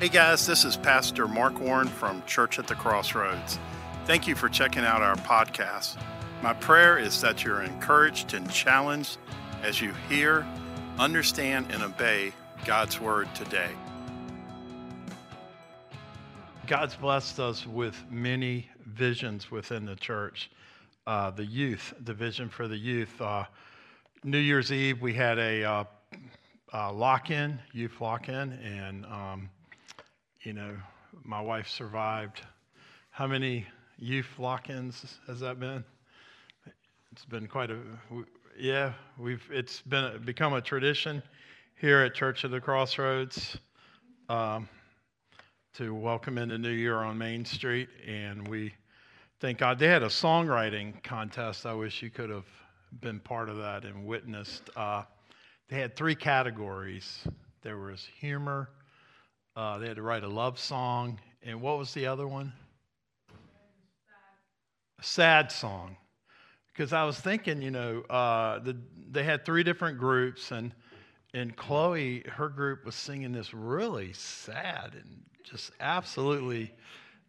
Hey guys, this is Pastor Mark Warren from Church at the Crossroads. Thank you for checking out our podcast. My prayer is that you're encouraged and challenged as you hear, understand, and obey God's word today. God's blessed us with many visions within the church. Uh, the youth, the vision for the youth. Uh, New Year's Eve, we had a uh, uh lock in, youth lock in, and um, you know, my wife survived. How many youth lock ins has that been? It's been quite a, yeah, we've, it's been become a tradition here at Church of the Crossroads um, to welcome in the new year on Main Street. And we thank God. They had a songwriting contest. I wish you could have been part of that and witnessed. Uh, they had three categories there was humor, uh, they had to write a love song. And what was the other one? A sad song. Because I was thinking, you know, uh, the, they had three different groups, and, and Chloe, her group was singing this really sad and just absolutely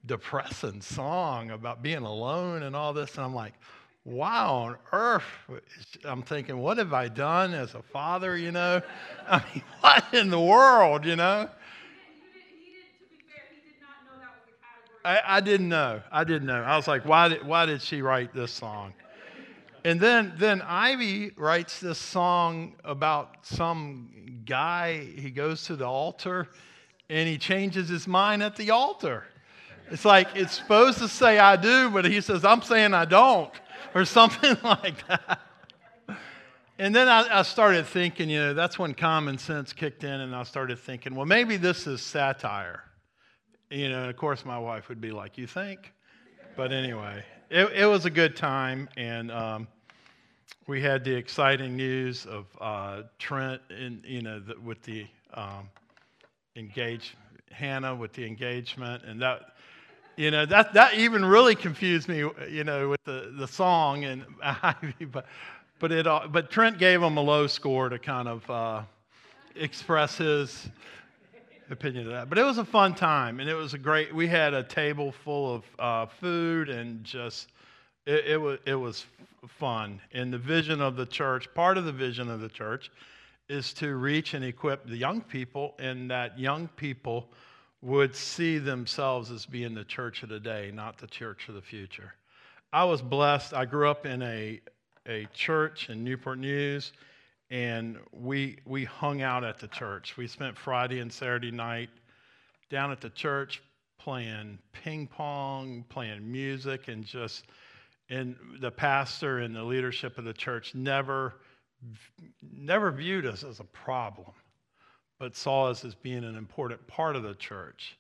depressing song about being alone and all this. And I'm like, wow on earth i'm thinking what have i done as a father you know i mean what in the world you know I, I didn't know. I didn't know. I was like, why did, why did she write this song? And then, then Ivy writes this song about some guy. He goes to the altar and he changes his mind at the altar. It's like it's supposed to say I do, but he says, I'm saying I don't, or something like that. And then I, I, started thinking, you know, that's when common sense kicked in, and I started thinking, well, maybe this is satire. You know, and of course, my wife would be like, You think? But anyway, it, it was a good time. And um, we had the exciting news of uh, Trent, in, you know, the, with the um, engaged, Hannah with the engagement. And that, you know, that, that even really confused me, you know, with the, the song. And but, but, it, but Trent gave him a low score to kind of uh, express his opinion of that. But it was a fun time, and it was a great. We had a table full of uh, food, and just it, it was it was fun. And the vision of the church, part of the vision of the church, is to reach and equip the young people, and that young people would see themselves as being the church of the day, not the church of the future. I was blessed. I grew up in a a church in Newport News and we we hung out at the church. We spent Friday and Saturday night down at the church playing ping pong, playing music, and just and the pastor and the leadership of the church never never viewed us as a problem, but saw us as being an important part of the church.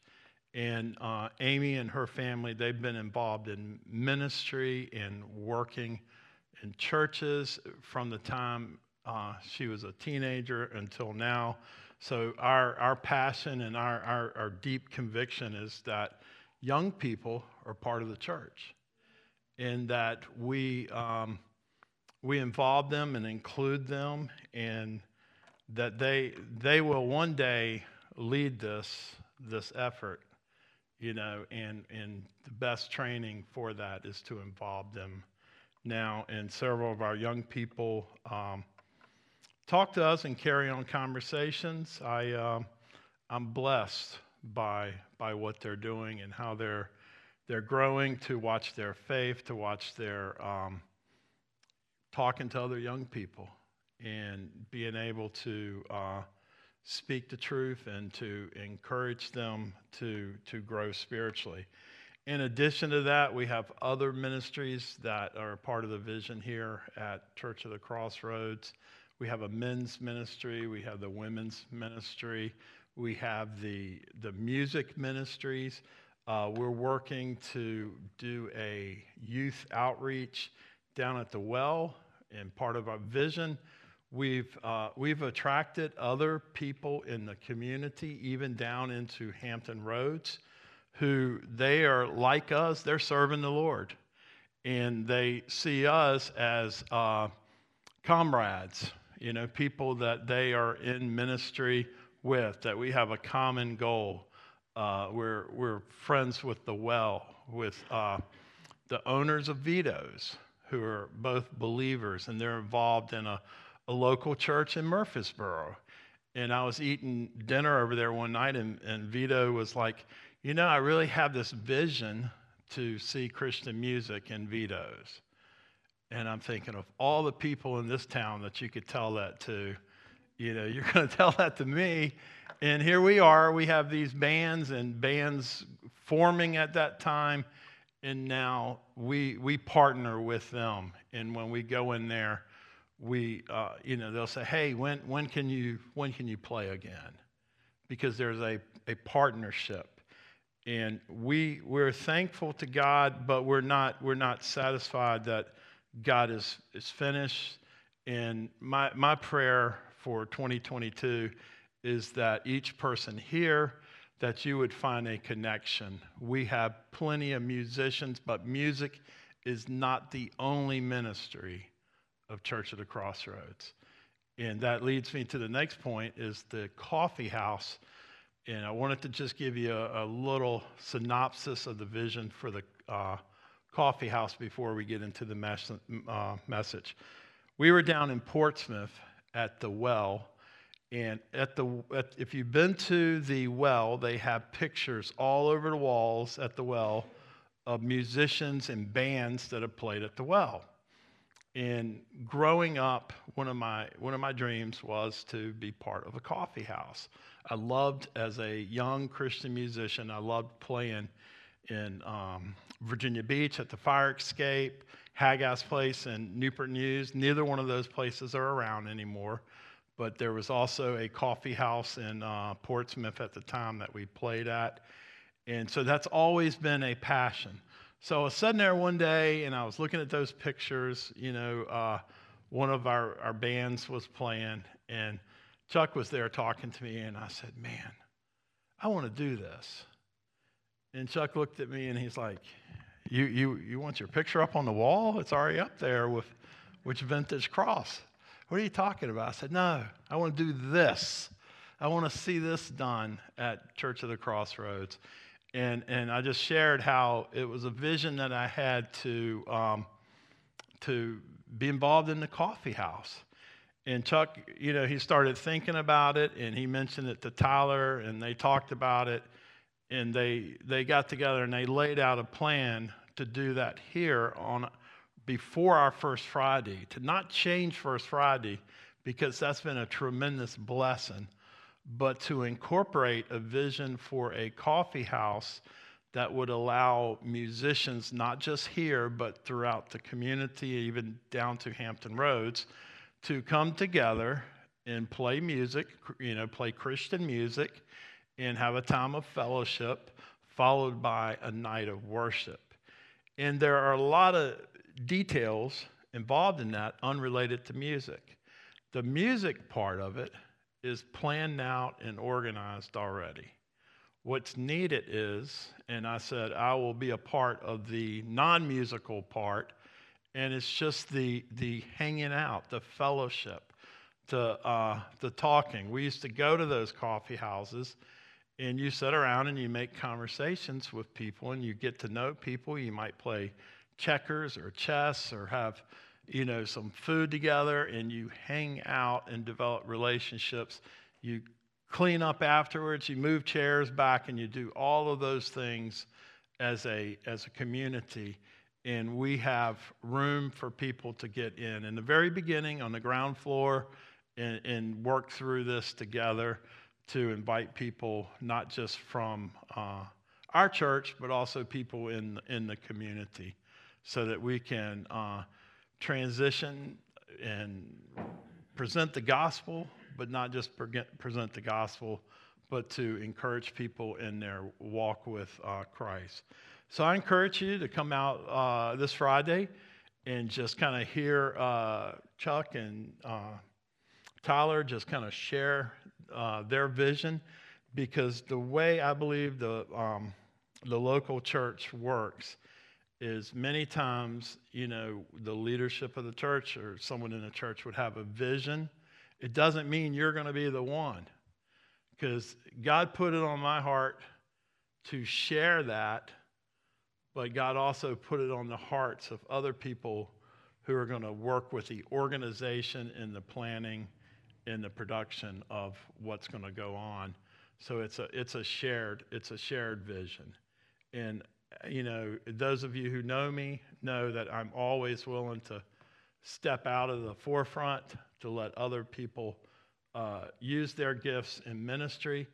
And uh, Amy and her family, they've been involved in ministry and working in churches from the time uh, she was a teenager until now. So, our, our passion and our, our, our deep conviction is that young people are part of the church and that we, um, we involve them and include them and that they, they will one day lead this, this effort, you know, and, and the best training for that is to involve them now. And several of our young people, um, talk to us and carry on conversations. I, uh, I'm blessed by, by what they're doing and how they're, they're growing to watch their faith, to watch their um, talking to other young people and being able to uh, speak the truth and to encourage them to, to grow spiritually. In addition to that, we have other ministries that are part of the vision here at Church of the Crossroads. We have a men's ministry, we have the women's ministry, we have the, the music ministries. Uh, we're working to do a youth outreach down at the well, and part of our vision. We've, uh, we've attracted other people in the community, even down into Hampton Roads, who they are like us, they're serving the Lord. And they see us as uh, comrades you know, people that they are in ministry with, that we have a common goal Uh, we're, we're friends with the well, with uh, the owners of Vito's, who are both believers, and they're involved in a, a local church in Murfreesboro. And I was eating dinner over there one night, and, and Vito was like, You know, I really have this vision to see Christian music in Vito's. And I'm thinking of all the people in this town that you could tell that to. You know, you're going to tell that to me. And here we are. We have these bands and bands forming at that time. And now we, we partner with them. And when we go in there, we, uh, you know, they'll say, hey, when, when, can you, when can you play again? Because there's a, a partnership. And we, we're thankful to God, but we're not, we're not satisfied that God is, is finished. And my, my prayer for 2022 is that each person here, that you would find a connection. We have plenty of musicians, but music is not the only ministry of Church of the Crossroads. And that leads me to the next point is the coffee house. And I wanted to just give you a, a little synopsis of the vision for the uh, coffee house before we get into the mes- uh, message. We were down in Portsmouth at the well, and at the at, if you've been to the well, they have pictures all over the walls at the well of musicians and bands that have played at the well. And growing up, one of my one of my dreams was to be part of a coffee house. I loved as a young Christian musician. I loved playing in um, Virginia Beach at the Fire Escape, Haggas Place, in Newport News. Neither one of those places are around anymore. But there was also a coffee house in uh, Portsmouth at the time that we played at. And so that's always been a passion. So I was sitting there one day and I was looking at those pictures. You know, uh, one of our, our bands was playing, and Chuck was there talking to me, and I said, Man, I want to do this. And Chuck looked at me and he's like, you, you, you want your picture up on the wall? It's already up there with which vintage cross. What are you talking about? I said, No, I want to do this. I want to see this done at Church of the Crossroads. And, and I just shared how it was a vision that I had to, um, to be involved in the coffee house. And Chuck, you know, he started thinking about it and he mentioned it to Tyler and they talked about it and they they got together and they laid out a plan to do that here on before our first Friday to not change first Friday because that's been a tremendous blessing but to incorporate a vision for a coffee house that would allow musicians not just here but throughout the community even down to Hampton Roads to come together and play music you know play Christian music and have a time of fellowship, followed by a night of worship. And there are a lot of details involved in that unrelated to music. The music part of it is planned out and organized already. What's needed is, and I said, I will be a part of the non musical part, and it's just the, the hanging out, the fellowship, the, uh, the talking. We used to go to those coffee houses and you sit around and you make conversations with people and you get to know people. You might play checkers or chess or have, you know, some food together and you hang out and develop relationships. You clean up afterwards, you move chairs back and you do all of those things as a as a community and we have room for people to get in. In the very beginning on the ground floor and, and work through this together to invite people not just from uh, our church, but also people in, in the community so that we can uh, transition and present the gospel, but not just present the gospel, but to encourage people in their walk with uh, Christ. So I encourage you to come out uh, this Friday and just kind of hear uh, Chuck and uh, Tyler just kind of share uh, their vision because the way I believe the, um, the local church works is many times, you know, the leadership of the church or someone in the church would have a vision. It doesn't mean you're going to be the one because God put it on my heart to share that, but God also put it on the hearts of other people who are going to work with the organization and the planning and the production of what's going to go on. So it's a it's a shared it's a shared vision. And you know, those of you who know me know that I'm always willing to step out of the forefront to let other people uh, use their gifts in ministry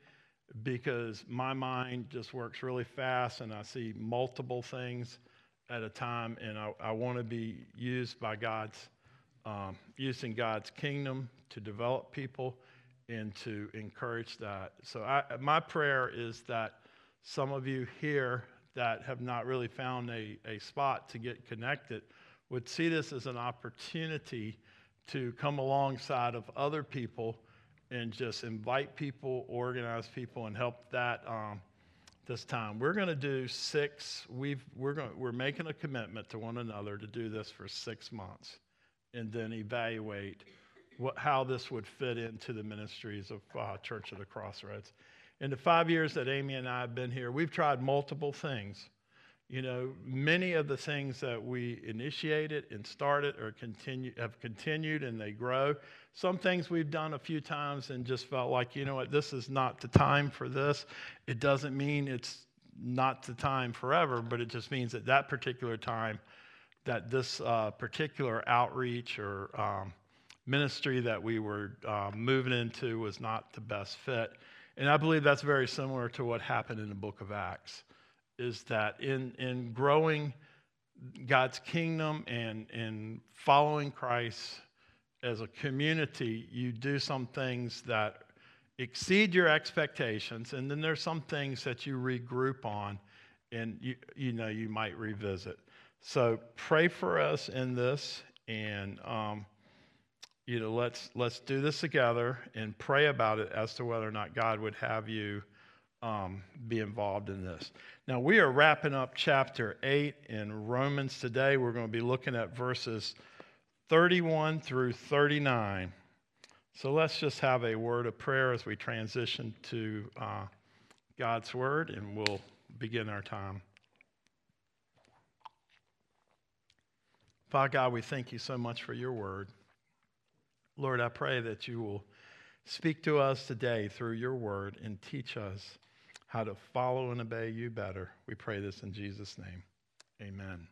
because my mind just works really fast and I see multiple things at a time, and I, I want to be used by God's, um, using God's kingdom to develop people and to encourage that. So, I, my prayer is that some of you here that have not really found a, a spot to get connected would see this as an opportunity to come alongside of other people and just invite people, organize people, and help that um, this time. We're going to do six. We've, we're, going, we're making a commitment to one another to do this for six months and then evaluate what, how this would fit into the ministries of uh, Church of the Crossroads. In the five years that Amy and I have been here, we've tried multiple things. You know, many of the things that we initiated and started or continue, have continued and they grow. Some things we've done a few times and just felt like, you know what, this is not the time for this. It doesn't mean it's not the time forever, but it just means at that particular time that this uh, particular outreach or um, ministry that we were uh, moving into was not the best fit. And I believe that's very similar to what happened in the book of Acts is that in, in growing God's kingdom and in following Christ as a community, you do some things that exceed your expectations, and then there's some things that you regroup on and you, you know you might revisit. So pray for us in this, and um, you know let's let's do this together and pray about it as to whether or not God would have you um, be involved in this. Now, we are wrapping up chapter 8 in Romans today. We're going to be looking at verses 31 through 39. So let's just have a word of prayer as we transition to uh, God's word, and we'll begin our time. Father God, we thank you so much for your word. Lord, I pray that you will speak to us today through your word and teach us how to follow and obey you better. We pray this in Jesus' name. Amen.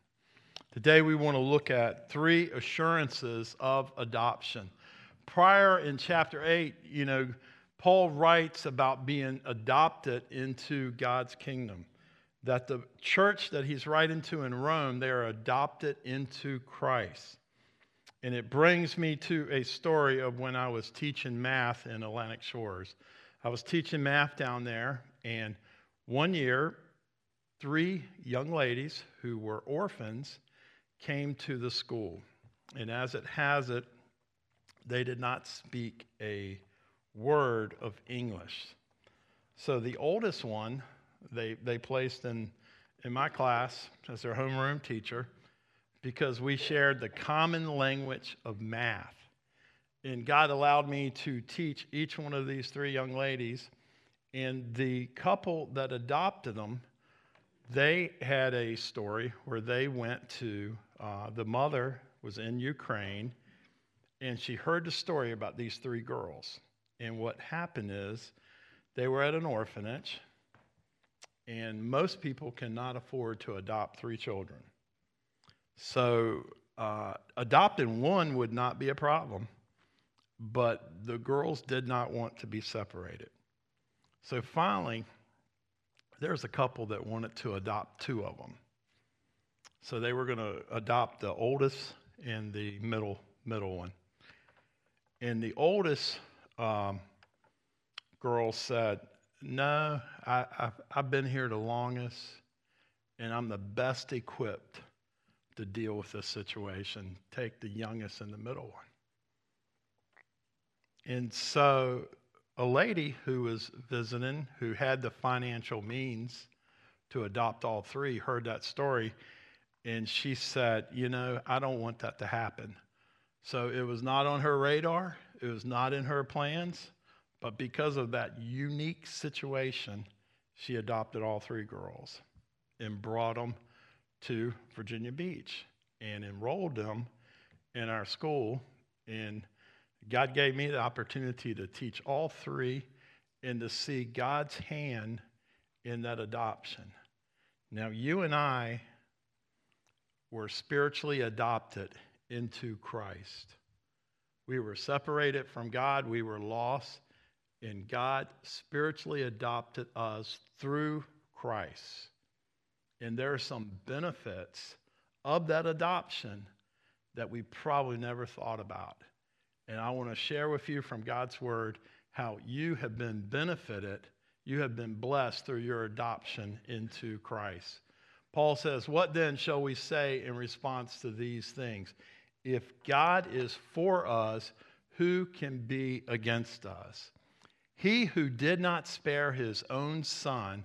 Today we want to look at three assurances of adoption. Prior in chapter 8, you know, Paul writes about being adopted into God's kingdom. That the church that he's writing to in Rome, they are adopted into Christ. And it brings me to a story of when I was teaching math in Atlantic Shores. I was teaching math down there, and one year, three young ladies who were orphans came to the school. And as it has it, they did not speak a word of English. So the oldest one, they, they placed in, in my class as their homeroom teacher because we shared the common language of math. And God allowed me to teach each one of these three young ladies and the couple that adopted them, they had a story where they went to, uh, the mother was in Ukraine, and she heard the story about these three girls. And what happened is they were at an orphanage, and most people cannot afford to adopt three children. So uh, adopting one would not be a problem, but the girls did not want to be separated. So finally, there's a couple that wanted to adopt two of them. So they were going to adopt the oldest and the middle middle one. And the oldest um, girl said, "No, I, I've, I've been here the longest, and I'm the best equipped to deal with this situation. Take the youngest and the middle one." And so a lady who was visiting who had the financial means to adopt all three heard that story and she said, You know, I don't want that to happen. So it was not on her radar, it was not in her plans, but because of that unique situation she adopted all three girls and brought them to Virginia Beach and enrolled them in our school. And God gave me the opportunity to teach all three and to see God's hand in that adoption. Now, you and I were spiritually adopted into Christ. We were separated from God, we were lost, and God spiritually adopted us through Christ. And there are some benefits of that adoption that we probably never thought about. And I want to share with you from God's word how you have been benefited, you have been blessed through your adoption into Christ. Paul says, What then shall we say in response to these things? If God is for us, who can be against us? He who did not spare his own son,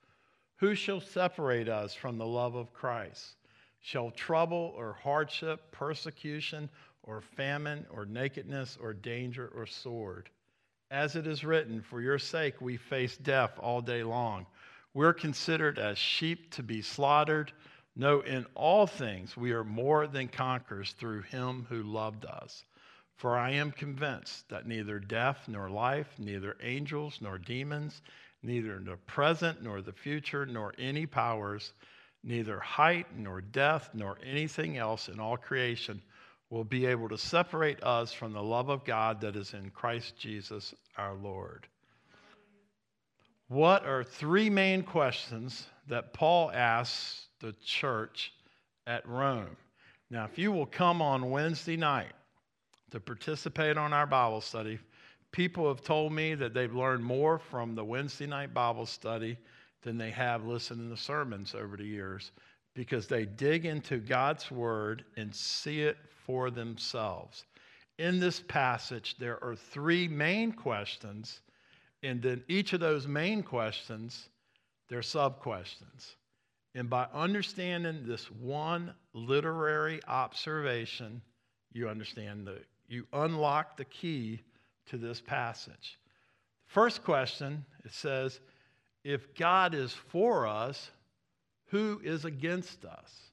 Who shall separate us from the love of Christ? Shall trouble or hardship, persecution or famine or nakedness or danger or sword? As it is written, For your sake we face death all day long. We're considered as sheep to be slaughtered. No, in all things we are more than conquerors through him who loved us. For I am convinced that neither death nor life, neither angels nor demons, neither the present nor the future, nor any powers, neither height nor depth, nor anything else in all creation will be able to separate us from the love of God that is in Christ Jesus our Lord. What are three main questions that Paul asks the church at Rome. Now, if you will come on Wednesday night to participate on our Bible study, people have told me that they've learned more from the Wednesday night Bible study than they have listening to sermons over the years because they dig into God's word and see it for themselves. In this passage, there are three main questions, and then each of those main questions, they're sub questions. And by understanding this one literary observation, you understand the you unlock the key to this passage. First question, it says, if God is for us, who is against us?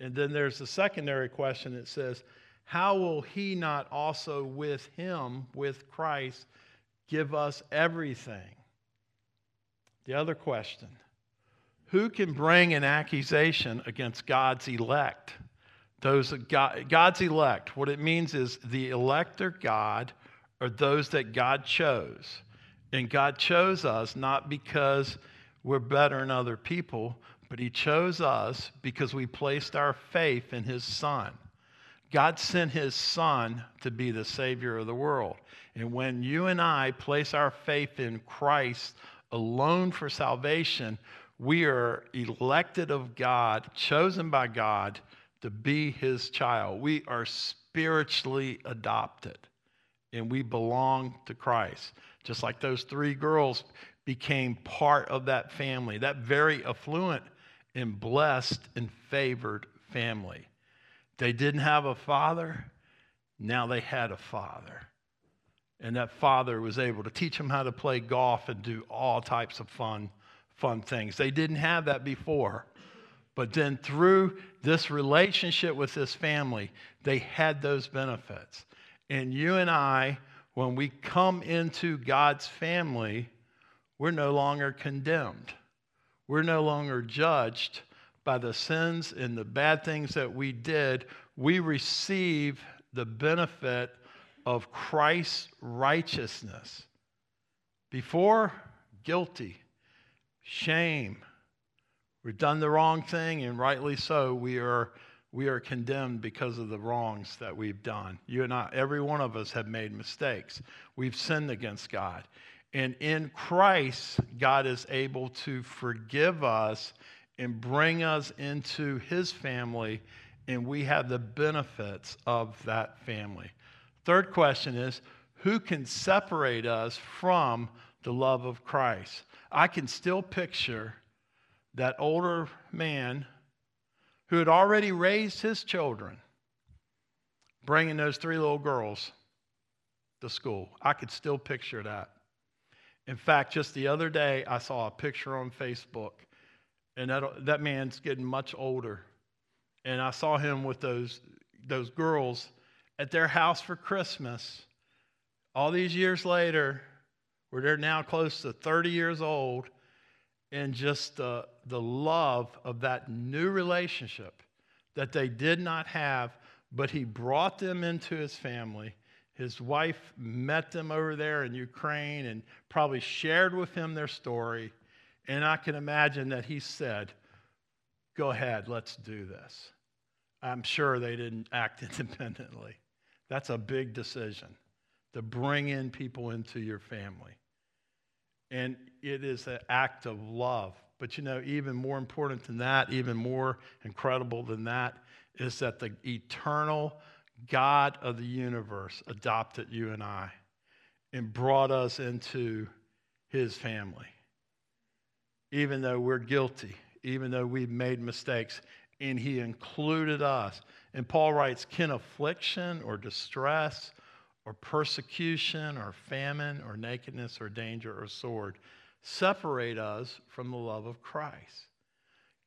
And then there's the secondary question that says, how will he not also with him, with Christ, give us everything? The other question, who can bring an accusation against God's elect? Those God, God's elect. What it means is the elect are God are those that God chose. And God chose us not because we're better than other people, but He chose us because we placed our faith in His Son. God sent His Son to be the Savior of the world. And when you and I place our faith in Christ alone for salvation, we are elected of God, chosen by God to be his child. We are spiritually adopted and we belong to Christ. Just like those three girls became part of that family, that very affluent and blessed and favored family. They didn't have a father, now they had a father. And that father was able to teach them how to play golf and do all types of fun fun things. They didn't have that before. But then through this relationship with this family, they had those benefits. And you and I, when we come into God's family, we're no longer condemned. We're no longer judged by the sins and the bad things that we did. We receive the benefit of Christ's righteousness. Before, guilty shame. We've done the wrong thing, and rightly so. We are, we are condemned because of the wrongs that we've done. You and I, every one of us have made mistakes. We've sinned against God. And in Christ, God is able to forgive us and bring us into his family, and we have the benefits of that family. Third question is who can separate us from the love of Christ? I can still picture that older man who had already raised his children bringing those three little girls to school. I could still picture that. In fact, just the other day, I saw a picture on Facebook, and that, that man's getting much older. And I saw him with those, those girls at their house for Christmas. All these years later, where they're now close to 30 years old, and just the, the love of that new relationship that they did not have, but he brought them into his family. His wife met them over there in Ukraine and probably shared with him their story. And I can imagine that he said, Go ahead, let's do this. I'm sure they didn't act independently. That's a big decision to bring in people into your family. And it is an act of love. But you know, even more important than that, even more incredible than that, is that the eternal God of the universe adopted you and I and brought us into his family. Even though we're guilty, even though we've made mistakes, and he included us. And Paul writes, Can affliction or distress or persecution or famine or nakedness or danger or sword separate us from the love of Christ?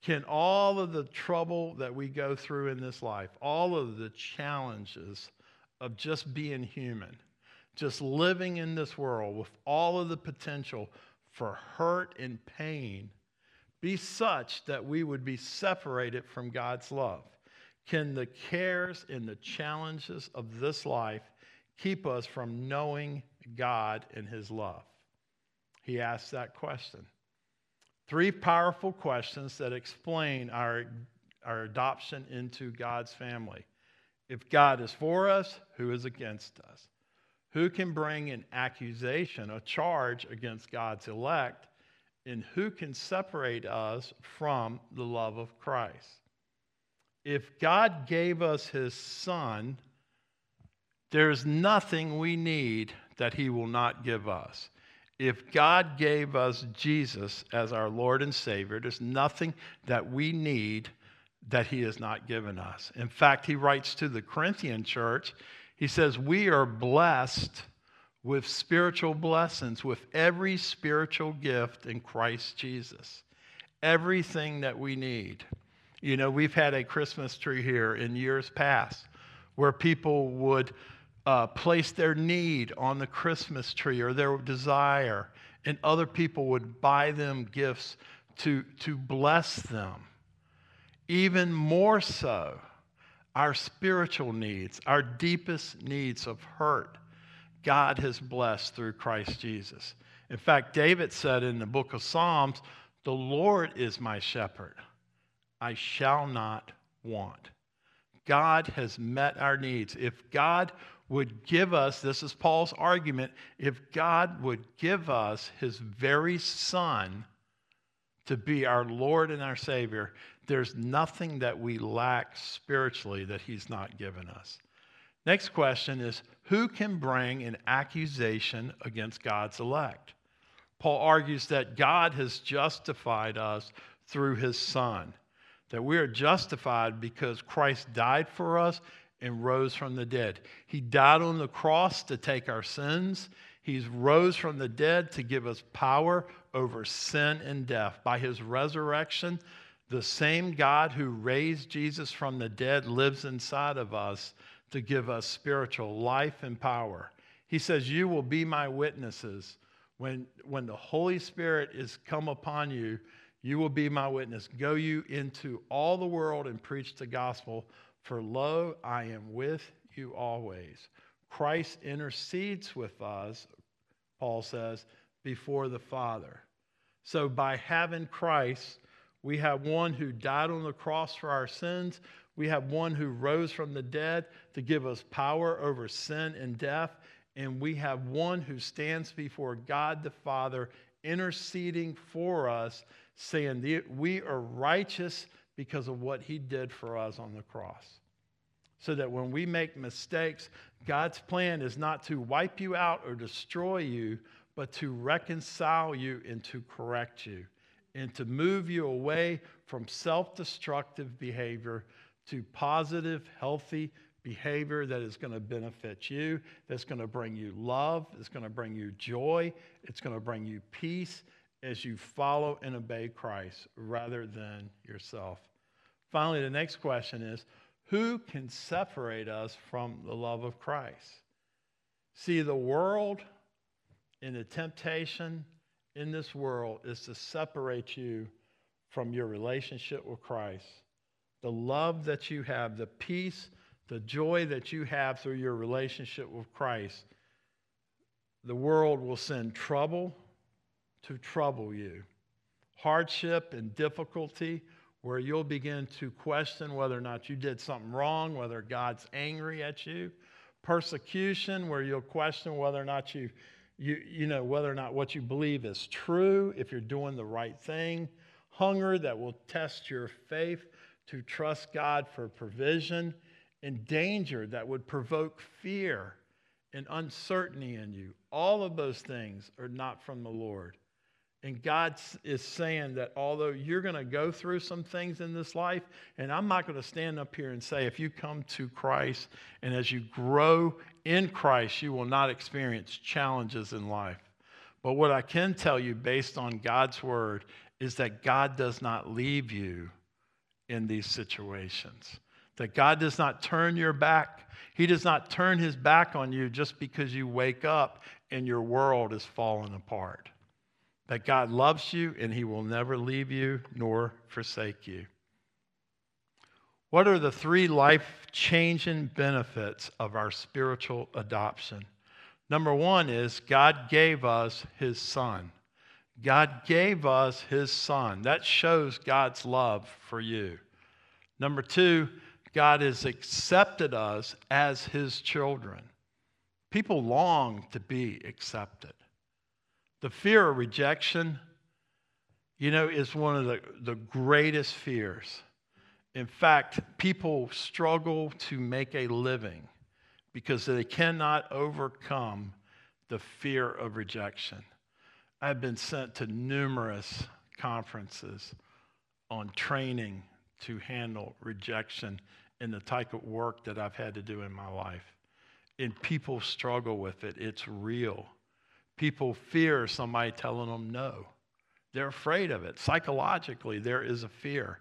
Can all of the trouble that we go through in this life, all of the challenges of just being human, just living in this world with all of the potential for hurt and pain, be such that we would be separated from God's love? Can the cares and the challenges of this life keep us from knowing God and His love? He asks that question. Three powerful questions that explain our, our adoption into God's family. If God is for us, who is against us? Who can bring an accusation, a charge against God's elect? And who can separate us from the love of Christ? If God gave us his son, there's nothing we need that he will not give us. If God gave us Jesus as our Lord and Savior, there's nothing that we need that he has not given us. In fact, he writes to the Corinthian church, he says, We are blessed with spiritual blessings, with every spiritual gift in Christ Jesus. Everything that we need. You know, we've had a Christmas tree here in years past where people would uh, place their need on the Christmas tree or their desire, and other people would buy them gifts to, to bless them. Even more so, our spiritual needs, our deepest needs of hurt, God has blessed through Christ Jesus. In fact, David said in the book of Psalms, The Lord is my shepherd, I shall not want. God has met our needs. If God would give us, this is Paul's argument, if God would give us his very son to be our Lord and our Savior, there's nothing that we lack spiritually that he's not given us. Next question is who can bring an accusation against God's elect? Paul argues that God has justified us through his son, that we are justified because Christ died for us and rose from the dead. He died on the cross to take our sins. He's rose from the dead to give us power over sin and death. By his resurrection, the same God who raised Jesus from the dead lives inside of us to give us spiritual life and power. He says, You will be my witnesses. When, when the Holy Spirit is come upon you, you will be my witness. Go you into all the world and preach the gospel for lo, I am with you always. Christ intercedes with us, Paul says, before the Father. So by having Christ, we have one who died on the cross for our sins. We have one who rose from the dead to give us power over sin and death. And we have one who stands before God the Father interceding for us, saying we are righteous because of what he did for us on the cross. So that when we make mistakes, God's plan is not to wipe you out or destroy you, but to reconcile you and to correct you and to move you away from self destructive behavior to positive, healthy behavior that is going to benefit you, that's going to bring you love, it's going to bring you joy, it's going to bring you peace as you follow and obey Christ rather than yourself. Finally, the next question is who can separate us from the love of Christ? See, the world and the temptation in this world is to separate you from your relationship with Christ. The love that you have, the peace, the joy that you have through your relationship with Christ. The world will send trouble to trouble you, hardship and difficulty where you'll begin to question whether or not you did something wrong, whether God's angry at you, persecution where you'll question whether or not you you, you know whether or not what you believe is true, if you're doing the right thing, hunger that will test your faith to trust God for provision, and danger that would provoke fear and uncertainty in you. All of those things are not from the Lord. And God is saying that although you're going to go through some things in this life, and I'm not going to stand up here and say if you come to Christ and as you grow in Christ, you will not experience challenges in life. But what I can tell you based on God's word is that God does not leave you in these situations. That God does not turn your back. He does not turn his back on you just because you wake up and your world is falling apart that God loves you and he will never leave you nor forsake you. What are the three life changing benefits of our spiritual adoption? Number one is God gave us his son. God gave us his son. That shows God's love for you. Number two, God has accepted us as his children. People long to be accepted. The fear of rejection, you know, is one of the, the greatest fears. In fact, people struggle to make a living because they cannot overcome the fear of rejection. I've been sent to numerous conferences on training to handle rejection in the type of work that I've had to do in my life. And people struggle with it, it's real. People fear somebody telling them no. They're afraid of it. Psychologically, there is a fear.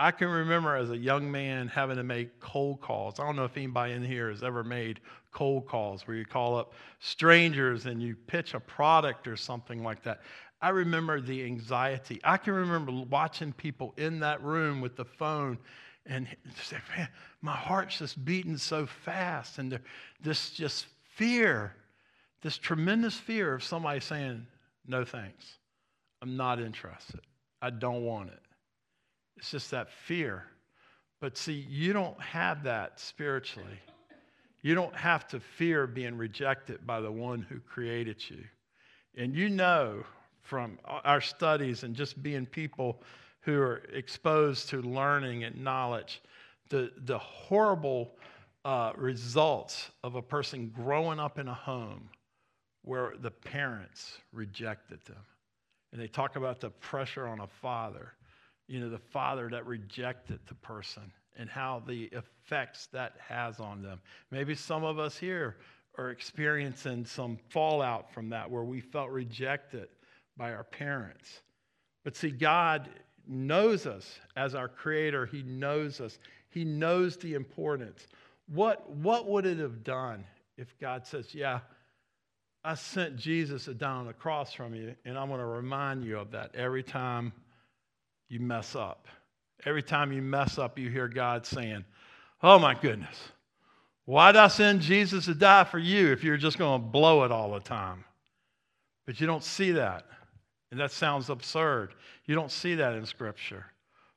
I can remember as a young man having to make cold calls. I don't know if anybody in here has ever made cold calls where you call up strangers and you pitch a product or something like that. I remember the anxiety. I can remember watching people in that room with the phone and say, man, my heart's just beating so fast. And this just fear this tremendous fear of somebody saying, no thanks. I'm not interested. I don't want it. It's just that fear. But see, you don't have that spiritually. You don't have to fear being rejected by the one who created you. And you know from our studies and just being people who are exposed to learning and knowledge, the, the horrible uh, results of a person growing up in a home where the parents rejected them. And they talk about the pressure on a father, you know, the father that rejected the person and how the effects that has on them. Maybe some of us here are experiencing some fallout from that where we felt rejected by our parents. But see, God knows us as our creator, He knows us, He knows the importance. What, what would it have done if God says, Yeah, I sent Jesus down on the cross from you, and I'm going to remind you of that every time you mess up. Every time you mess up, you hear God saying, Oh my goodness, why did I send Jesus to die for you if you're just going to blow it all the time? But you don't see that. And that sounds absurd. You don't see that in Scripture.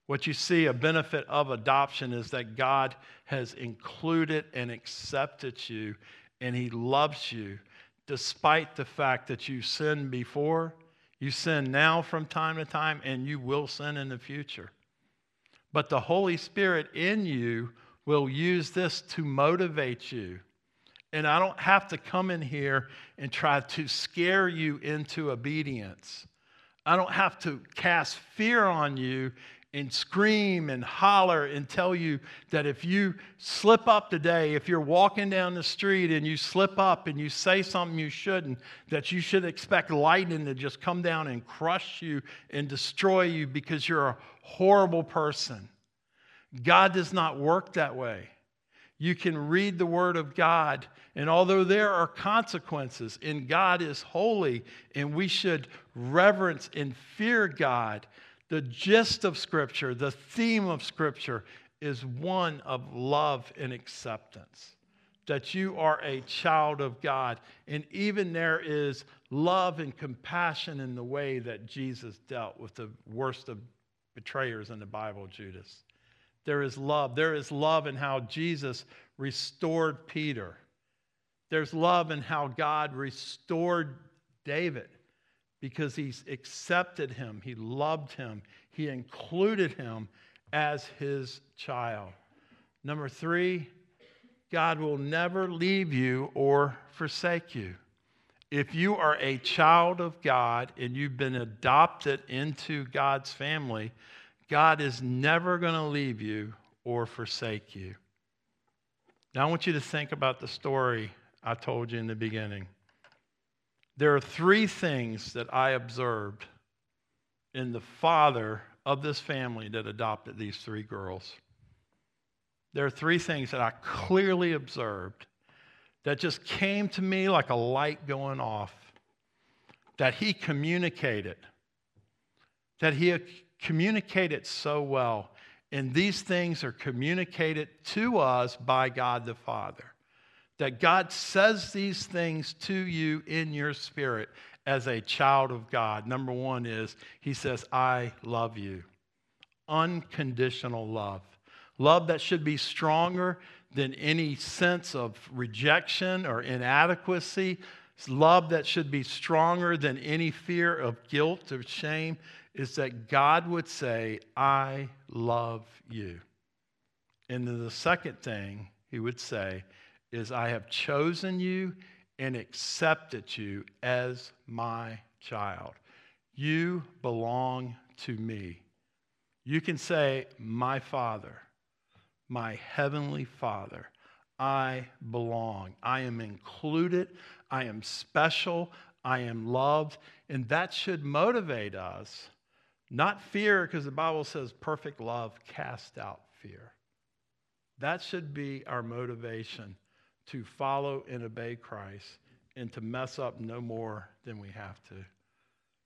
What you see, a benefit of adoption, is that God has included and accepted you, and He loves you despite the fact that you sinned before, You sin now from time to time, and you will sin in the future. But the Holy Spirit in you will use this to motivate you. And I don't have to come in here and try to scare you into obedience. I don't have to cast fear on you and scream and holler and tell you that if you slip up today, if you're walking down the street and you slip up and you say something you shouldn't, that you should expect lightning to just come down and crush you and destroy you because you're a horrible person. God does not work that way. You can read the Word of God, and although there are consequences, and God is holy, and we should reverence and fear God, the gist of Scripture, the theme of Scripture, is one of love and acceptance. That you are a child of God. And even there is love and compassion in the way that Jesus dealt with the worst of betrayers in the Bible, Judas. There is love. There is love in how Jesus restored Peter. There's love in how God restored David because he accepted him, he loved him, he included him as his child. Number three, God will never leave you or forsake you. If you are a child of God and you've been adopted into God's family, God is never going to leave you or forsake you. Now, I want you to think about the story I told you in the beginning. There are three things that I observed in the father of this family that adopted these three girls. There are three things that I clearly observed that just came to me like a light going off that he communicated, that he communicated so well. And these things are communicated to us by God the Father that God says these things to you in your spirit as a child of God. Number one is He says, I love you. Unconditional love. Love that should be stronger than any sense of rejection or inadequacy. Love that should be stronger than any fear of guilt or shame is that God would say, I love you. And then the second thing he would say is I have chosen you and accepted you as my child. You belong to me. You can say, My Father, my Heavenly Father, I belong. I am included. I am special. I am loved. And that should motivate us, not fear, because the Bible says perfect love casts out fear. That should be our motivation to follow and obey Christ and to mess up no more than we have to.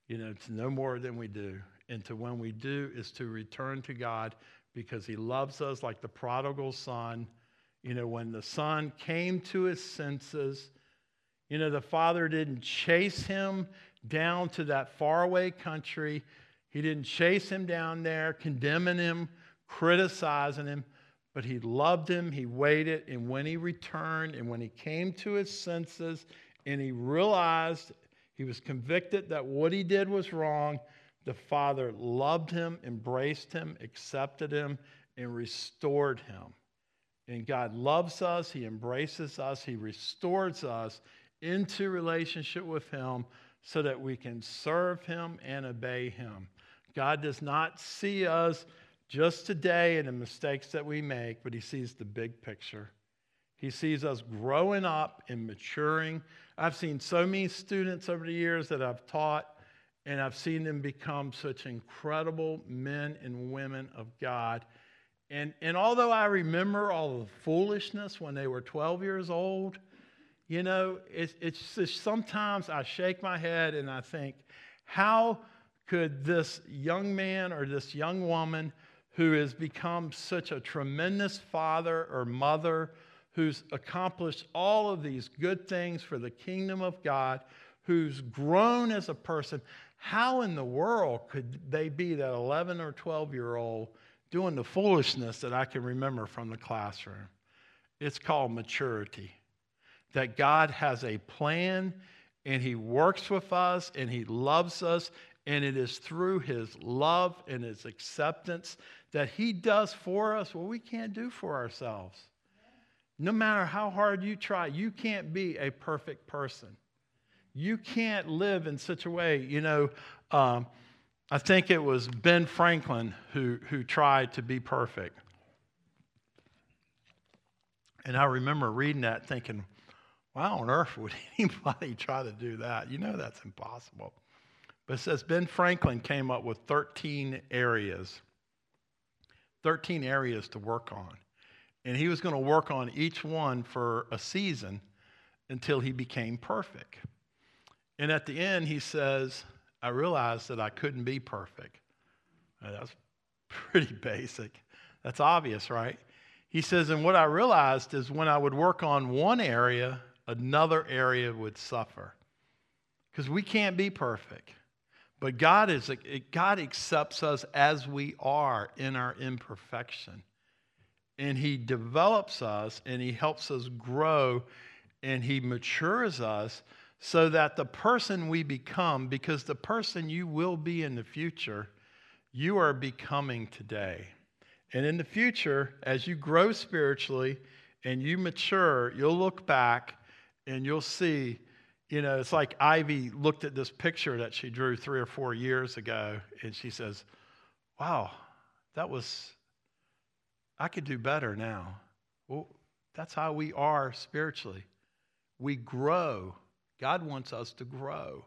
You know, to no more than we do. And to when we do is to return to God because He loves us like the prodigal son. You know, when the son came to his senses, you know, the father didn't chase him down to that faraway country. He didn't chase him down there, condemning him, criticizing him but he loved him, he waited, and when he returned and when he came to his senses and he realized he was convicted that what he did was wrong, the father loved him, embraced him, accepted him, and restored him. And God loves us, he embraces us, he restores us into relationship with him so that we can serve him and obey him. God does not see us just today and the mistakes that we make, but he sees the big picture. He sees us growing up and maturing. I've seen so many students over the years that I've taught, and I've seen them become such incredible men and women of God. And, and although I remember all the foolishness when they were 12 years old, you know, it's, it's just sometimes I shake my head and I think, how could this young man or this young woman who has become such a tremendous father or mother, who's accomplished all of these good things for the kingdom of God, who's grown as a person, how in the world could they be that 11 or 12 year old doing the foolishness that I can remember from the classroom? It's called maturity. That God has a plan and He works with us and He loves us. And it is through His love and His acceptance that He does for us what we can't do for ourselves. No matter how hard you try, you can't be a perfect person. You can't live in such a way, you know. Um, I think it was Ben Franklin who, who tried to be perfect. And I remember reading that thinking, why on earth would anybody try to do that? You know that's impossible. But it says Ben Franklin came up with 13 areas, 13 areas to work on. And he was going to work on each one for a season until he became perfect. And at the end, he says, I realized that I couldn't be perfect. That's pretty basic. That's obvious, right? He says, and what I realized is when I would work on one area, another area would suffer. Because we can't be perfect. But God, is, God accepts us as we are in our imperfection. And He develops us and He helps us grow and He matures us so that the person we become, because the person you will be in the future, you are becoming today. And in the future, as you grow spiritually and you mature, you'll look back and you'll see, you know, it's like Ivy looked at this picture that she drew three or four years ago and she says, Wow, that was, I could do better now. Well, that's how we are spiritually. We grow God wants us to grow.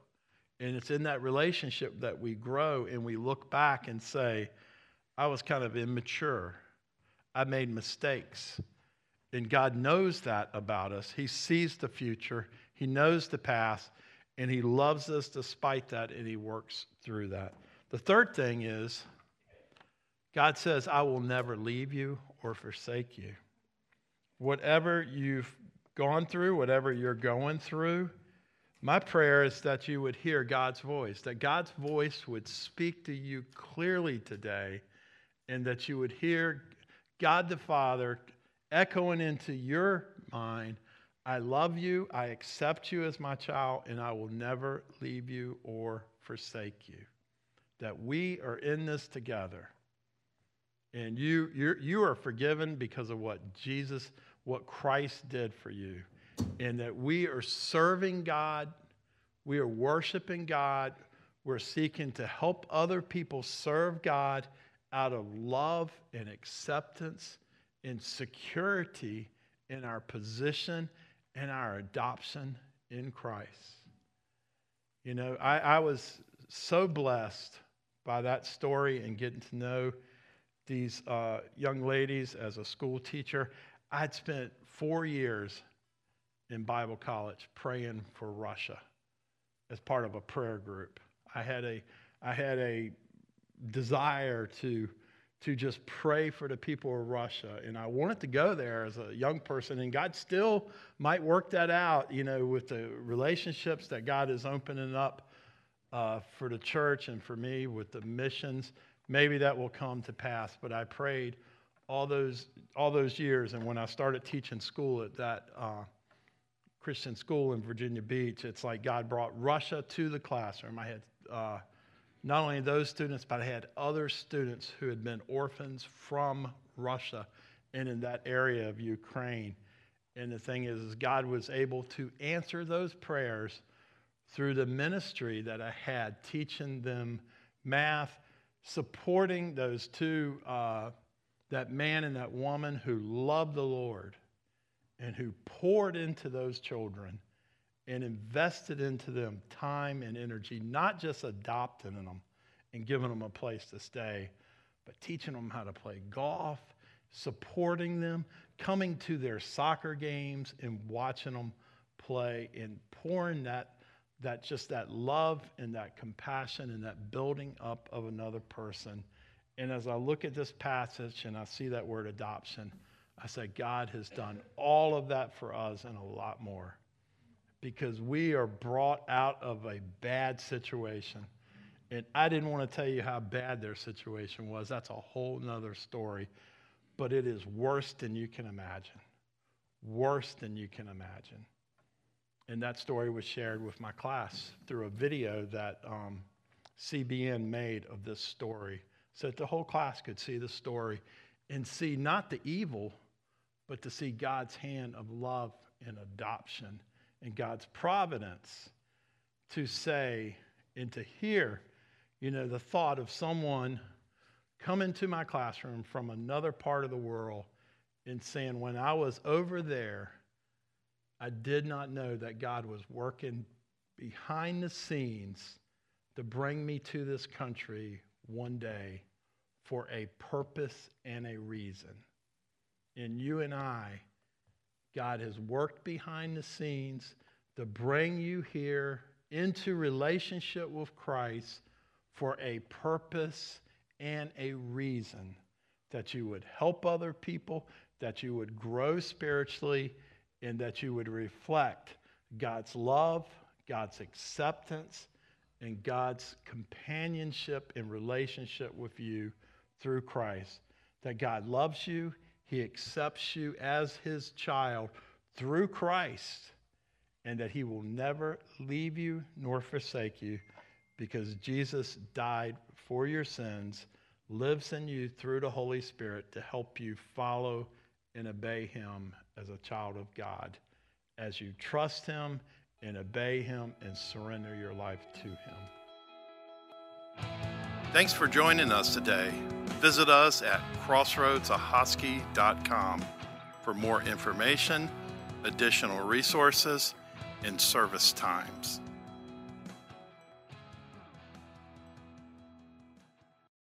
And it's in that relationship that we grow and we look back and say, I was kind of immature. I made mistakes. And God knows that about us. He sees the future, He knows the past, and He loves us despite that, and He works through that. The third thing is, God says, I will never leave you or forsake you. Whatever you've gone through, whatever you're going through, my prayer is that you would hear God's voice, that God's voice would speak to you clearly today, and that you would hear God the Father echoing into your mind I love you, I accept you as my child, and I will never leave you or forsake you. That we are in this together. And you, you you are forgiven because of what Jesus, what Christ did for you and that we are serving God, we are worshiping God, we're seeking to help other people serve God out of love and acceptance and security in our position and our adoption in Christ. You know, I, I was so blessed by that story and getting to know these uh, young ladies as a school teacher. I'd spent four years in Bible college praying for Russia as part of a prayer group. I had a, I had a desire to, to just pray for the people of Russia. And I wanted to go there as a young person. And God still might work that out, you know, with the relationships that God is opening up uh, for the church and for me with the missions. Maybe that will come to pass. But I prayed all those, all those years. And when I started teaching school at that, uh, Christian school in Virginia Beach, it's like God brought Russia to the classroom. I had uh, not only those students, but I had other students who had been orphans from Russia and in that area of Ukraine. And the thing is, is God was able to answer those prayers through the ministry that I had, teaching them math, supporting those two, uh, that man and that woman who loved the Lord and who poured into those children and invested into them time and energy, not just adopting them and giving them a place to stay, but teaching them how to play golf, supporting them, coming to their soccer games and watching them play and pouring that, that just that love and that compassion and that building up of another person. And as I look at this passage and I see that word adoption, I say God has done all of that for us and a lot more because we are brought out of a bad situation. And I didn't want to tell you how bad their situation was. That's a whole nother story. But it is worse than you can imagine. Worse than you can imagine. And that story was shared with my class through a video that um, CBN made of this story so that the whole class could see the story and see not the evil, but to see God's hand of love and adoption and God's providence to say and to hear, you know, the thought of someone coming to my classroom from another part of the world and saying, when I was over there, I did not know that God was working behind the scenes to bring me to this country one day for a purpose and a reason. And you and I, God has worked behind the scenes to bring you here into relationship with Christ for a purpose and a reason that you would help other people, that you would grow spiritually, and that you would reflect God's love, God's acceptance, and God's companionship and relationship with you through Christ. That God loves you, He accepts you as His child through Christ, and that He will never leave you nor forsake you because Jesus died for your sins, lives in you through the Holy Spirit to help you follow and obey Him as a child of God as you trust Him and obey Him and surrender your life to Him. Thanks for joining us today. Visit us at crossroadsahoskie.com for more information, additional resources, and service times.